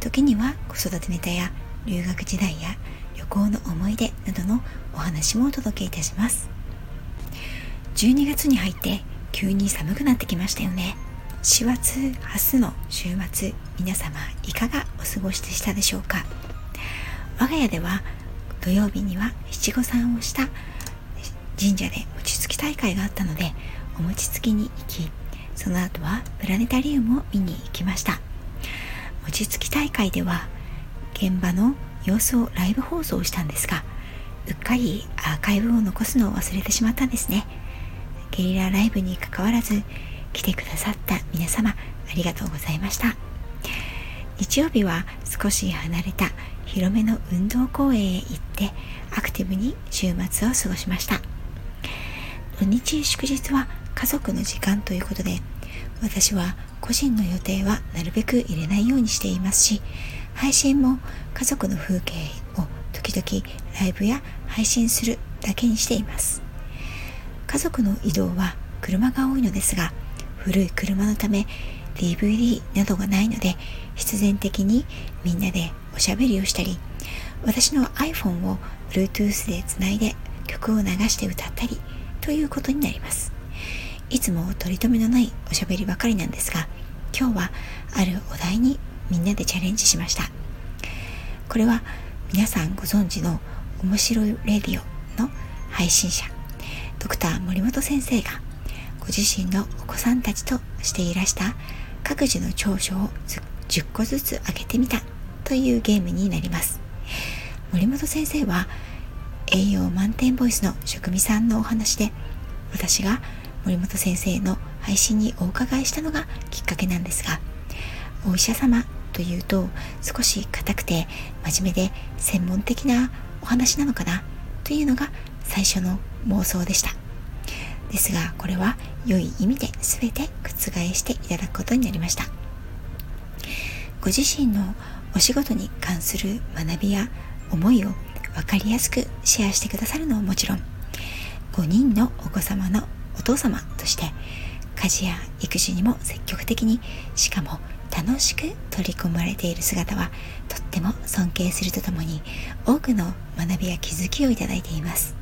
時には子育てネタや留学時代や旅行の思い出などのお話もお届けいたします。12月に入って急に寒くなってきましたよね。4月明日の週末皆様いかがお過ごしでしたでしょうか？我が家では土曜日には七五三をした神社で餅つき大会があったのでお餅つきに行きその後はプラネタリウムを見に行きました。餅つき大会では現場の様子をライブ放送したんですがうっかりアーカイブを残すのを忘れてしまったんですね。ゲリラライブにかかわらず来てくださった皆様ありがとうございました。日曜日は少し離れた広めの運動公園へ行ってアクティブに週末を過ごしました。土日祝日は家族の時間ということで私は個人の予定はなるべく入れないようにしていますし配信も家族の風景を時々ライブや配信するだけにしています。家族の移動は車が多いのですが古い車のため DVD などがないので必然的にみんなでおしゃべりをしたり私の iPhone を Bluetooth でつないで曲を流して歌ったりということになります。いつも取り留めのないおしゃべりばかりなんですが今日はあるお題にみんなでチャレンジしました。これは皆さんご存知の面白いレディオの配信者ドクター森本先生がご自身のお子さんたちとしていらした各自の長所を10個ずつ開けてみたというゲームになります。森本先生は栄養満点ボイスの職味さんのお話で私が森本先生の配信にお伺いしたのがきっかけなんですがお医者様というと少し硬くて真面目で専門的なお話なのかなというのが最初の妄想でした。ですがこれは良い意味で全て覆していただくことになりました。ご自身のお仕事に関する学びや思いを分かりやすくシェアしてくださるのはもちろん5人のお子様の父様として家事や育児にも積極的にしかも楽しく取り組まれている姿はとっても尊敬するとともに多くの学びや気づきをいただいています。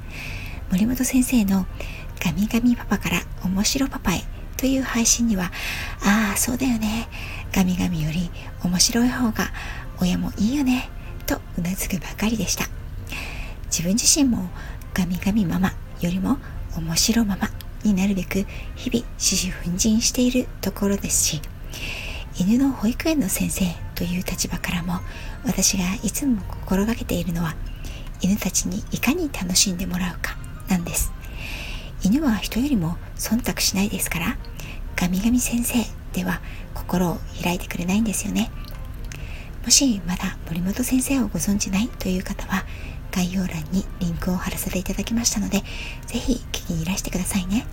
森本先生のガミガミパパから面白パパへという配信にはああそうだよね。ガミガミより面白い方が親もいいよね。とうなずくばかりでした。自分自身もガミガミママよりも面白ママになるべく日々獅子奮陣しているところですし犬の保育園の先生という立場からも私がいつも心がけているのは犬たちにいかに楽しんでもらうかなんです。犬は人よりも忖度しないですからガミガミ先生では心を開いてくれないんですよね。もしまだ森本先生をご存じないという方は概要欄にリンクを貼らせていただきましたのでぜひ聞きにいらしてくださいね。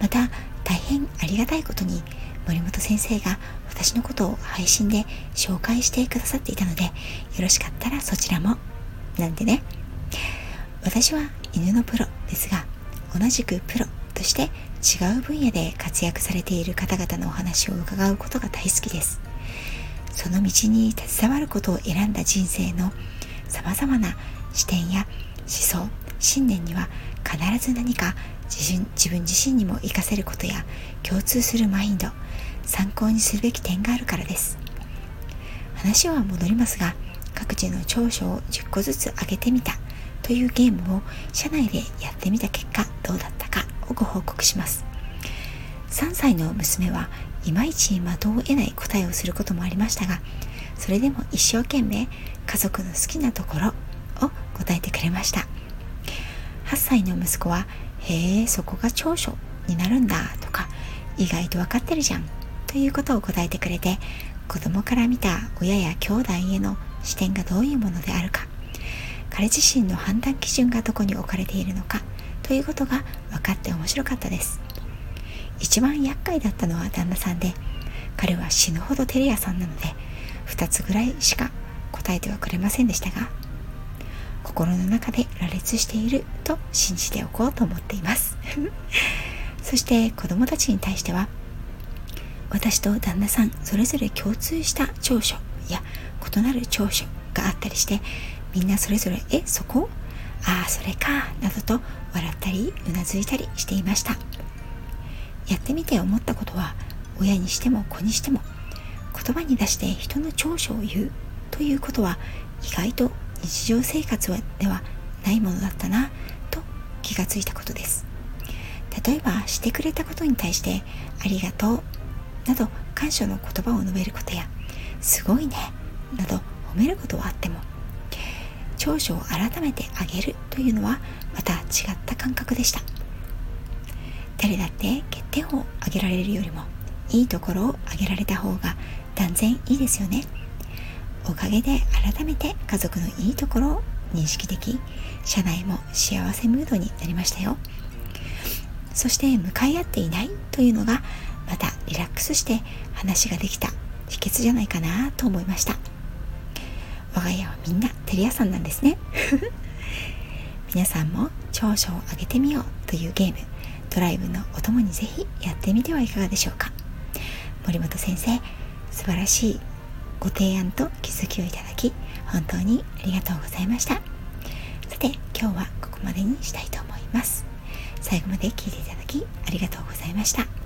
また大変ありがたいことに森本先生が私のことを配信で紹介してくださっていたのでよろしかったらそちらもなんてね。私は犬のプロですが同じくプロとして違う分野で活躍されている方々のお話を伺うことが大好きです。その道に携わることを選んだ人生の様々な視点や思想信念には必ず何か自分自分自身にも活かせることや共通するマインド参考にするべき点があるからです。話は戻りますが各自の長所を10個ずつ上げてみたというゲームを社内でやってみた結果どうだったかをご報告します。3歳の娘はいまいち的を得ない答えをすることもありましたがそれでも一生懸命家族の好きなところを答えてくれました。8歳の息子は「へえそこが長所になるんだ」とか「意外と分かってるじゃん」ということを答えてくれて子供から見た親や兄弟への視点がどういうものであるか彼自身の判断基準がどこに置かれているのかということが分かって面白かったです。一番厄介だったのは旦那さんで彼は死ぬほど照れ屋さんなので2つぐらいしか答えてはくれませんでしたが心の中で羅列していると信じておこうと思っています。そして子供たちに対しては私と旦那さんそれぞれ共通した長所や異なる長所があったりしてみんなそれぞれ「えそこ？ああそれか」などと笑ったりうなずいたりしていました。やってみて思ったことは親にしても子にしても言葉に出して人の長所を言うということは意外と日常生活ではないものだったなと気がついたことです。例えばしてくれたことに対してありがとうなど感謝の言葉を述べることやすごいねなど褒めることはあっても長所を改めてあげるというのはまた違った感覚でした。誰だって欠点をあげられるよりもいいところをあげられた方が断然いいですよね。おかげで改めて家族のいいところを認識でき社内も幸せムードになりましたよ。そして向かい合っていないというのがまたリラックスして話ができた秘訣じゃないかなと思いました。我が家はみんな照れ屋さんなんですね。皆さんも長所を上げてみようというゲームドライブのお供にぜひやってみてはいかがでしょうか。森本先生素晴らしいご提案と気づきをいただき本当にありがとうございました。さて今日はここまでにしたいと思います。最後まで聞いていただきありがとうございました。